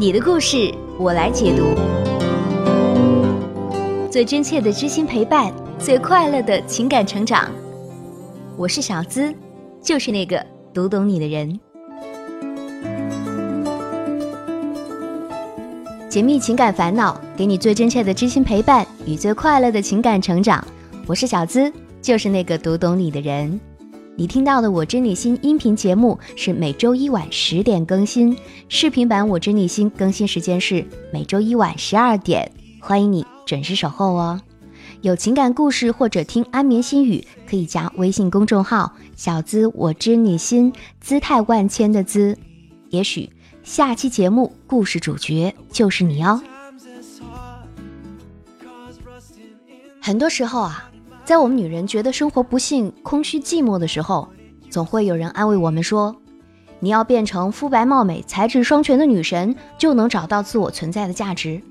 你的故事我来解读，最真切的知心陪伴，最快乐的情感成长。我是小资，就是那个读懂你的人。解密情感烦恼，给你最真切的知心陪伴与最快乐的情感成长。我是小资，就是那个读懂你的人。你听到的《我知你心》音频节目是每周一晚十点更新，视频版《我知你心》更新时间是每周一晚十二点，欢迎你准时守候哦。有情感故事或者听安眠心语，可以加微信公众号“小资我知你心”，姿态万千的“姿”。也许下期节目故事主角就是你哦。很多时候啊。在我们女人觉得生活不幸、空虚、寂寞的时候，总会有人安慰我们说：“你要变成肤白貌美、才智双全的女神，就能找到自我存在的价值。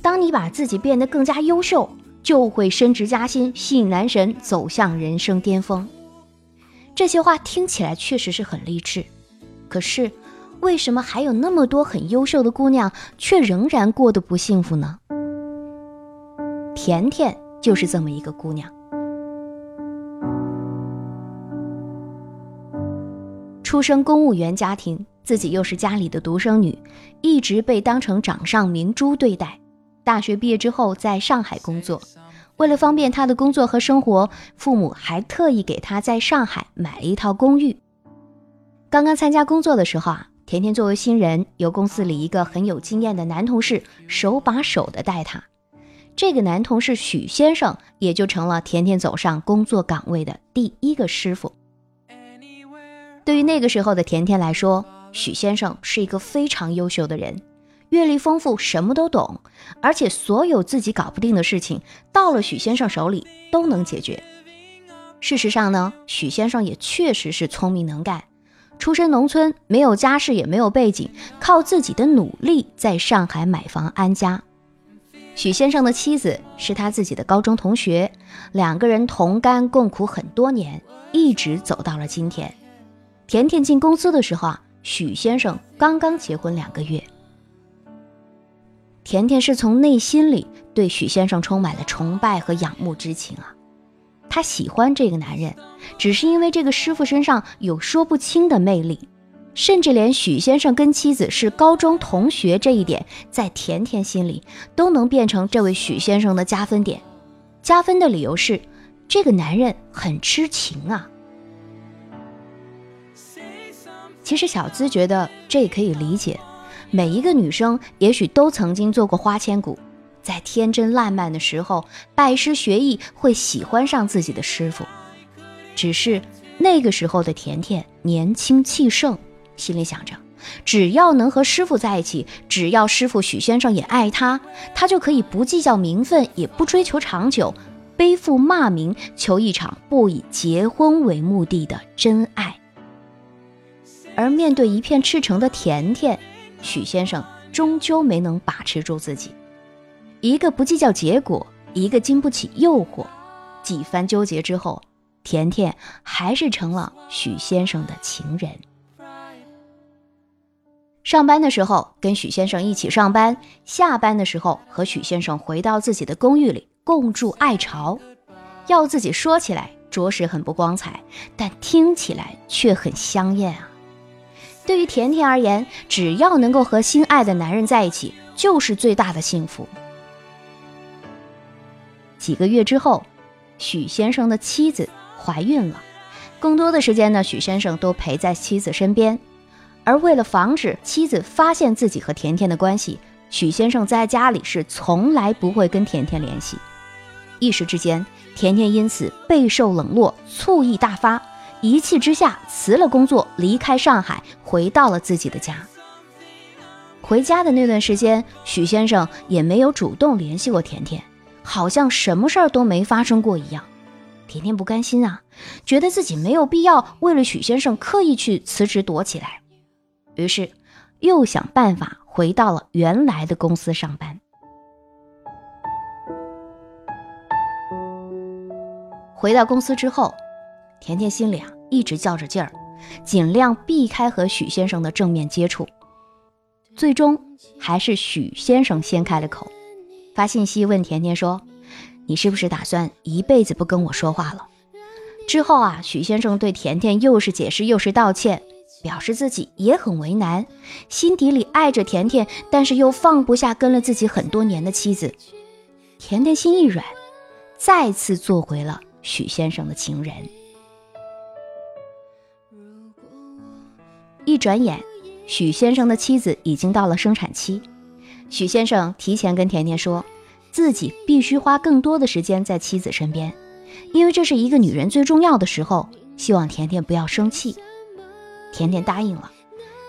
当你把自己变得更加优秀，就会升职加薪、吸引男神、走向人生巅峰。”这些话听起来确实是很励志，可是为什么还有那么多很优秀的姑娘却仍然过得不幸福呢？甜甜就是这么一个姑娘。出生公务员家庭，自己又是家里的独生女，一直被当成掌上明珠对待。大学毕业之后，在上海工作。为了方便她的工作和生活，父母还特意给她在上海买了一套公寓。刚刚参加工作的时候啊，甜甜作为新人，由公司里一个很有经验的男同事手把手的带她。这个男同事许先生也就成了甜甜走上工作岗位的第一个师傅。对于那个时候的甜甜来说，许先生是一个非常优秀的人，阅历丰富，什么都懂，而且所有自己搞不定的事情，到了许先生手里都能解决。事实上呢，许先生也确实是聪明能干，出身农村，没有家世，也没有背景，靠自己的努力在上海买房安家。许先生的妻子是他自己的高中同学，两个人同甘共苦很多年，一直走到了今天。甜甜进公司的时候啊，许先生刚刚结婚两个月。甜甜是从内心里对许先生充满了崇拜和仰慕之情啊，她喜欢这个男人，只是因为这个师傅身上有说不清的魅力，甚至连许先生跟妻子是高中同学这一点，在甜甜心里都能变成这位许先生的加分点。加分的理由是，这个男人很痴情啊。其实小资觉得这也可以理解，每一个女生也许都曾经做过花千骨，在天真烂漫的时候拜师学艺，会喜欢上自己的师傅。只是那个时候的甜甜年轻气盛，心里想着，只要能和师傅在一起，只要师傅许先生也爱她，她就可以不计较名分，也不追求长久，背负骂名，求一场不以结婚为目的的真爱。而面对一片赤诚的甜甜，许先生终究没能把持住自己。一个不计较结果，一个经不起诱惑，几番纠结之后，甜甜还是成了许先生的情人。上班的时候跟许先生一起上班，下班的时候和许先生回到自己的公寓里共筑爱巢。要自己说起来，着实很不光彩，但听起来却很香艳啊。对于甜甜而言，只要能够和心爱的男人在一起，就是最大的幸福。几个月之后，许先生的妻子怀孕了，更多的时间呢，许先生都陪在妻子身边。而为了防止妻子发现自己和甜甜的关系，许先生在家里是从来不会跟甜甜联系。一时之间，甜甜因此备受冷落，醋意大发。一气之下辞了工作，离开上海，回到了自己的家。回家的那段时间，许先生也没有主动联系过甜甜，好像什么事儿都没发生过一样。甜甜不甘心啊，觉得自己没有必要为了许先生刻意去辞职躲起来，于是又想办法回到了原来的公司上班。回到公司之后。甜甜心里啊一直较着劲儿，尽量避开和许先生的正面接触。最终还是许先生先开了口，发信息问甜甜说：“你是不是打算一辈子不跟我说话了？”之后啊，许先生对甜甜又是解释又是道歉，表示自己也很为难，心底里爱着甜甜，但是又放不下跟了自己很多年的妻子。甜甜心一软，再次做回了许先生的情人。一转眼，许先生的妻子已经到了生产期。许先生提前跟甜甜说，自己必须花更多的时间在妻子身边，因为这是一个女人最重要的时候。希望甜甜不要生气。甜甜答应了，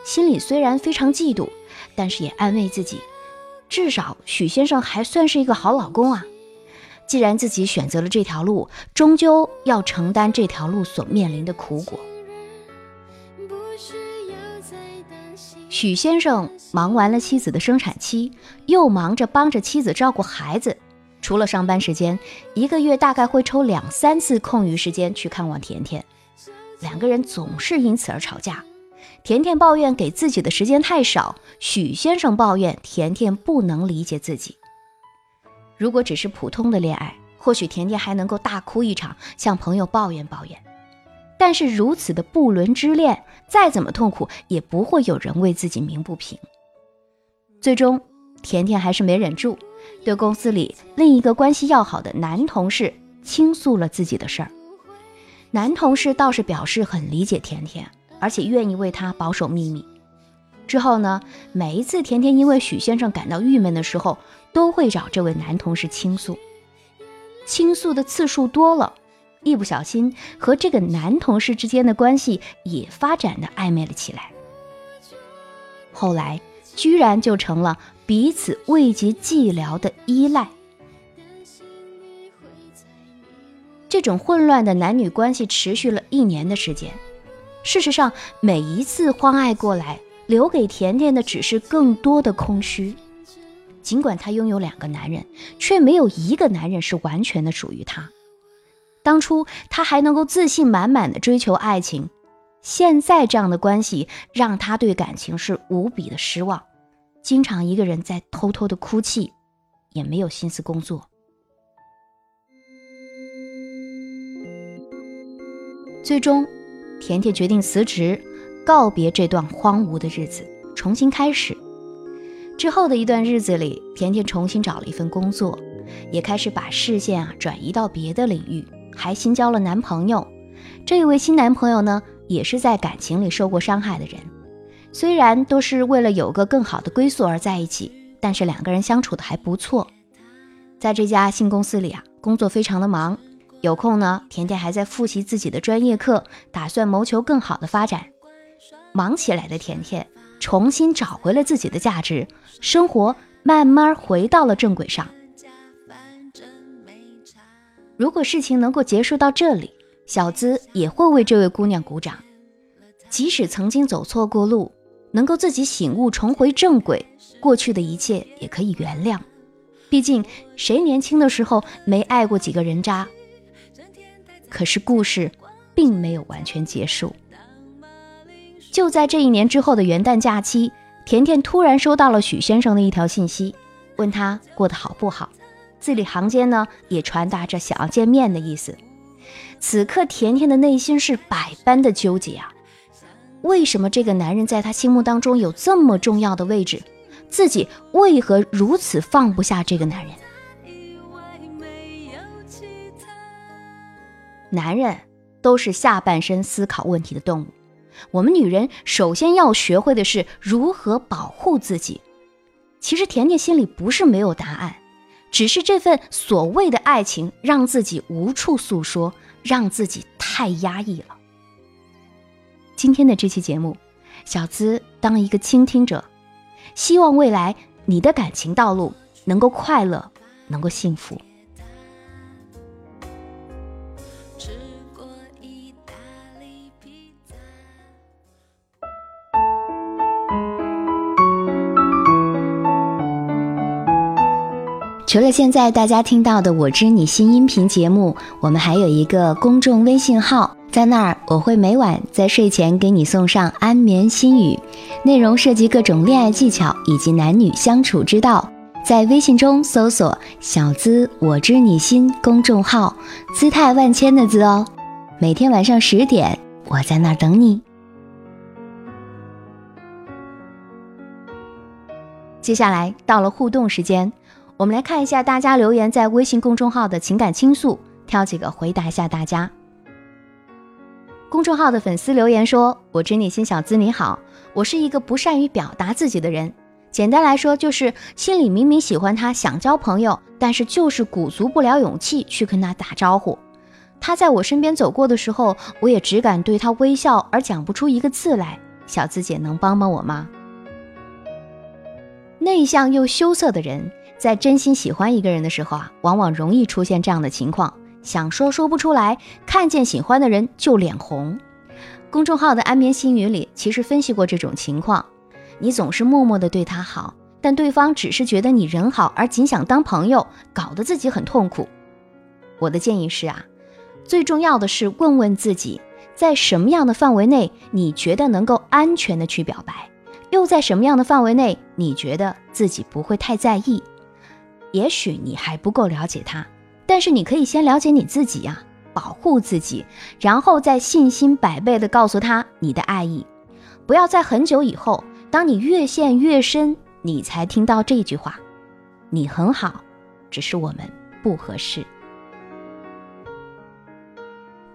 心里虽然非常嫉妒，但是也安慰自己，至少许先生还算是一个好老公啊。既然自己选择了这条路，终究要承担这条路所面临的苦果。许先生忙完了妻子的生产期，又忙着帮着妻子照顾孩子。除了上班时间，一个月大概会抽两三次空余时间去看望甜甜。两个人总是因此而吵架。甜甜抱怨给自己的时间太少，许先生抱怨甜甜不能理解自己。如果只是普通的恋爱，或许甜甜还能够大哭一场，向朋友抱怨抱怨。但是如此的不伦之恋，再怎么痛苦，也不会有人为自己鸣不平。最终，甜甜还是没忍住，对公司里另一个关系要好的男同事倾诉了自己的事儿。男同事倒是表示很理解甜甜，而且愿意为她保守秘密。之后呢，每一次甜甜因为许先生感到郁闷的时候，都会找这位男同事倾诉。倾诉的次数多了。一不小心，和这个男同事之间的关系也发展的暧昧了起来。后来，居然就成了彼此未及寂寥的依赖。这种混乱的男女关系持续了一年的时间。事实上，每一次欢爱过来，留给甜甜的只是更多的空虚。尽管她拥有两个男人，却没有一个男人是完全的属于她。当初他还能够自信满满的追求爱情，现在这样的关系让他对感情是无比的失望，经常一个人在偷偷的哭泣，也没有心思工作。最终，甜甜决定辞职，告别这段荒芜的日子，重新开始。之后的一段日子里，甜甜重新找了一份工作，也开始把视线啊转移到别的领域。还新交了男朋友，这一位新男朋友呢，也是在感情里受过伤害的人。虽然都是为了有个更好的归宿而在一起，但是两个人相处的还不错。在这家新公司里啊，工作非常的忙，有空呢，甜甜还在复习自己的专业课，打算谋求更好的发展。忙起来的甜甜重新找回了自己的价值，生活慢慢回到了正轨上。如果事情能够结束到这里，小资也会为这位姑娘鼓掌。即使曾经走错过路，能够自己醒悟，重回正轨，过去的一切也可以原谅。毕竟谁年轻的时候没爱过几个人渣？可是故事并没有完全结束。就在这一年之后的元旦假期，甜甜突然收到了许先生的一条信息，问他过得好不好。字里行间呢，也传达着想要见面的意思。此刻，甜甜的内心是百般的纠结啊！为什么这个男人在她心目当中有这么重要的位置？自己为何如此放不下这个男人？男人都是下半身思考问题的动物，我们女人首先要学会的是如何保护自己。其实，甜甜心里不是没有答案。只是这份所谓的爱情，让自己无处诉说，让自己太压抑了。今天的这期节目，小资当一个倾听者，希望未来你的感情道路能够快乐，能够幸福。除了现在大家听到的《我知你心》音频节目，我们还有一个公众微信号，在那儿我会每晚在睡前给你送上安眠心语。内容涉及各种恋爱技巧以及男女相处之道。在微信中搜索“小资我知你心”公众号，姿态万千的“资”哦。每天晚上十点，我在那儿等你。接下来到了互动时间，我们来看一下大家留言在微信公众号的情感倾诉，挑几个回答一下大家。公众号的粉丝留言说：“我知你心，小资你好，我是一个不善于表达自己的人。简单来说，就是心里明明喜欢他，想交朋友，但是就是鼓足不了勇气去跟他打招呼。他在我身边走过的时候，我也只敢对他微笑，而讲不出一个字来。小资姐能帮帮我吗？”内向又羞涩的人，在真心喜欢一个人的时候啊，往往容易出现这样的情况：想说说不出来，看见喜欢的人就脸红。公众号的安眠心语里其实分析过这种情况：你总是默默的对他好，但对方只是觉得你人好，而仅想当朋友，搞得自己很痛苦。我的建议是啊，最重要的是问问自己，在什么样的范围内，你觉得能够安全的去表白。又在什么样的范围内，你觉得自己不会太在意？也许你还不够了解他，但是你可以先了解你自己呀，保护自己，然后再信心百倍的告诉他你的爱意。不要在很久以后，当你越陷越深，你才听到这句话：“你很好，只是我们不合适。”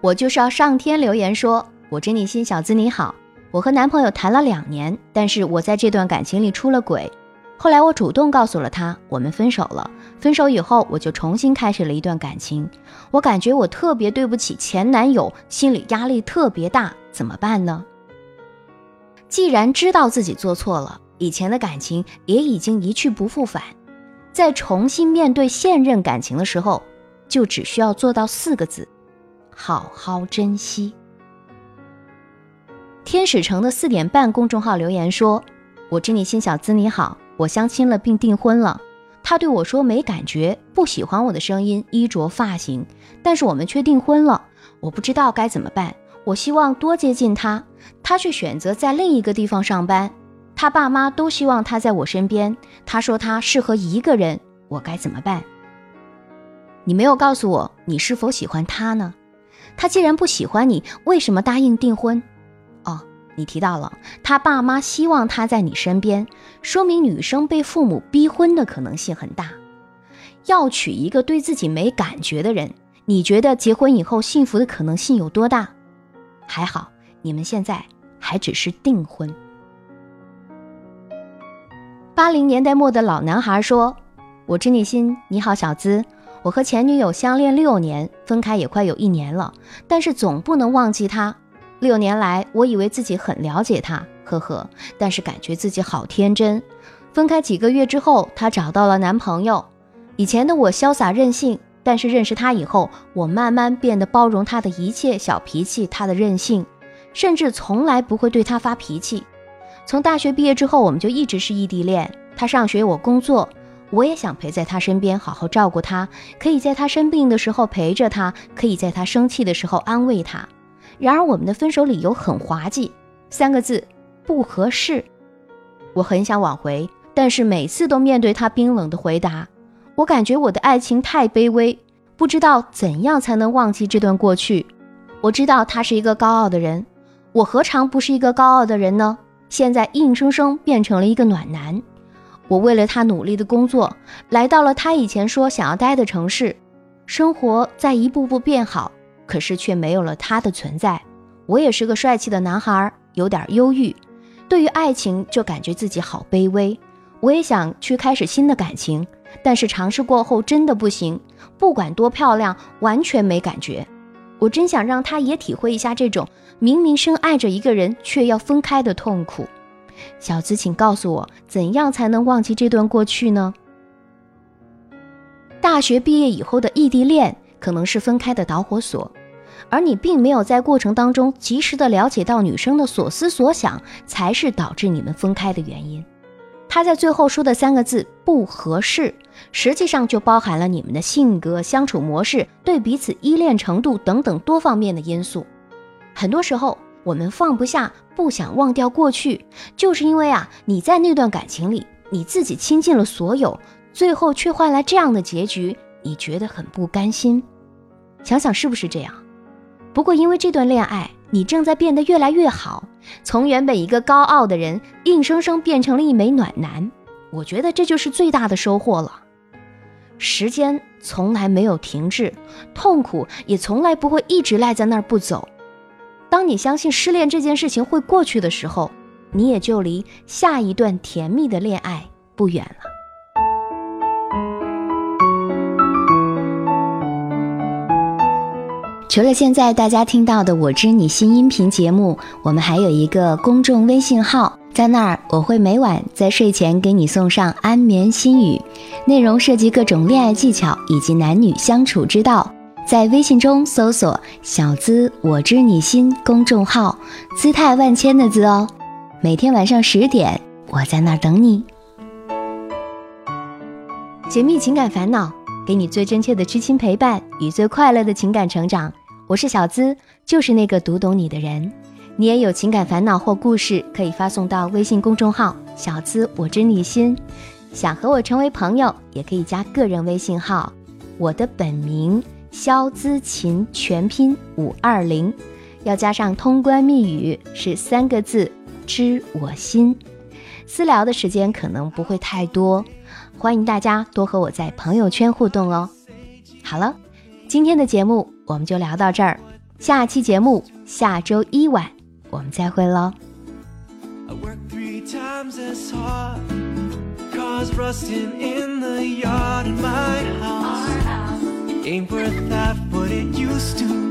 我就是要上天留言说：“我知你心，小子你好。”我和男朋友谈了两年，但是我在这段感情里出了轨。后来我主动告诉了他，我们分手了。分手以后，我就重新开始了一段感情。我感觉我特别对不起前男友，心理压力特别大，怎么办呢？既然知道自己做错了，以前的感情也已经一去不复返，在重新面对现任感情的时候，就只需要做到四个字：好好珍惜。天使城的四点半公众号留言说：“我知你心，小资你好，我相亲了并订婚了。他对我说没感觉，不喜欢我的声音、衣着、发型，但是我们却订婚了。我不知道该怎么办。我希望多接近他，他却选择在另一个地方上班。他爸妈都希望他在我身边。他说他适合一个人，我该怎么办？你没有告诉我你是否喜欢他呢？他既然不喜欢你，为什么答应订婚？”你提到了他爸妈希望他在你身边，说明女生被父母逼婚的可能性很大。要娶一个对自己没感觉的人，你觉得结婚以后幸福的可能性有多大？还好你们现在还只是订婚。八零年代末的老男孩说：“我知你心，你好小资，我和前女友相恋六年，分开也快有一年了，但是总不能忘记他。”六年来，我以为自己很了解他，呵呵，但是感觉自己好天真。分开几个月之后，她找到了男朋友。以前的我潇洒任性，但是认识他以后，我慢慢变得包容他的一切小脾气，他的任性，甚至从来不会对他发脾气。从大学毕业之后，我们就一直是异地恋。他上学，我工作，我也想陪在他身边，好好照顾他，可以在他生病的时候陪着他，可以在他生气的时候安慰他。然而，我们的分手理由很滑稽，三个字：不合适。我很想挽回，但是每次都面对他冰冷的回答，我感觉我的爱情太卑微，不知道怎样才能忘记这段过去。我知道他是一个高傲的人，我何尝不是一个高傲的人呢？现在硬生生变成了一个暖男。我为了他努力的工作，来到了他以前说想要待的城市，生活在一步步变好。可是却没有了他的存在。我也是个帅气的男孩，有点忧郁。对于爱情，就感觉自己好卑微。我也想去开始新的感情，但是尝试过后真的不行。不管多漂亮，完全没感觉。我真想让他也体会一下这种明明深爱着一个人却要分开的痛苦。小资，请告诉我，怎样才能忘记这段过去呢？大学毕业以后的异地恋，可能是分开的导火索。而你并没有在过程当中及时的了解到女生的所思所想，才是导致你们分开的原因。他在最后说的三个字“不合适”，实际上就包含了你们的性格、相处模式、对彼此依恋程度等等多方面的因素。很多时候，我们放不下，不想忘掉过去，就是因为啊，你在那段感情里，你自己倾尽了所有，最后却换来这样的结局，你觉得很不甘心。想想是不是这样？不过因为这段恋爱，你正在变得越来越好，从原本一个高傲的人，硬生生变成了一枚暖男。我觉得这就是最大的收获了。时间从来没有停滞，痛苦也从来不会一直赖在那儿不走。当你相信失恋这件事情会过去的时候，你也就离下一段甜蜜的恋爱不远了。除了现在大家听到的《我知你心》音频节目，我们还有一个公众微信号，在那儿我会每晚在睡前给你送上安眠心语，内容涉及各种恋爱技巧以及男女相处之道。在微信中搜索“小资我知你心”公众号，姿态万千的“资”哦。每天晚上十点，我在那儿等你。解密情感烦恼，给你最真切的知心陪伴与最快乐的情感成长。我是小资，就是那个读懂你的人。你也有情感烦恼或故事，可以发送到微信公众号“小资我知你心”。想和我成为朋友，也可以加个人微信号，我的本名。肖姿琴全拼五二零，要加上通关密语是三个字，知我心。私聊的时间可能不会太多，欢迎大家多和我在朋友圈互动哦。好了，今天的节目我们就聊到这儿，下期节目下周一晚我们再会喽。ain't worth half what it used to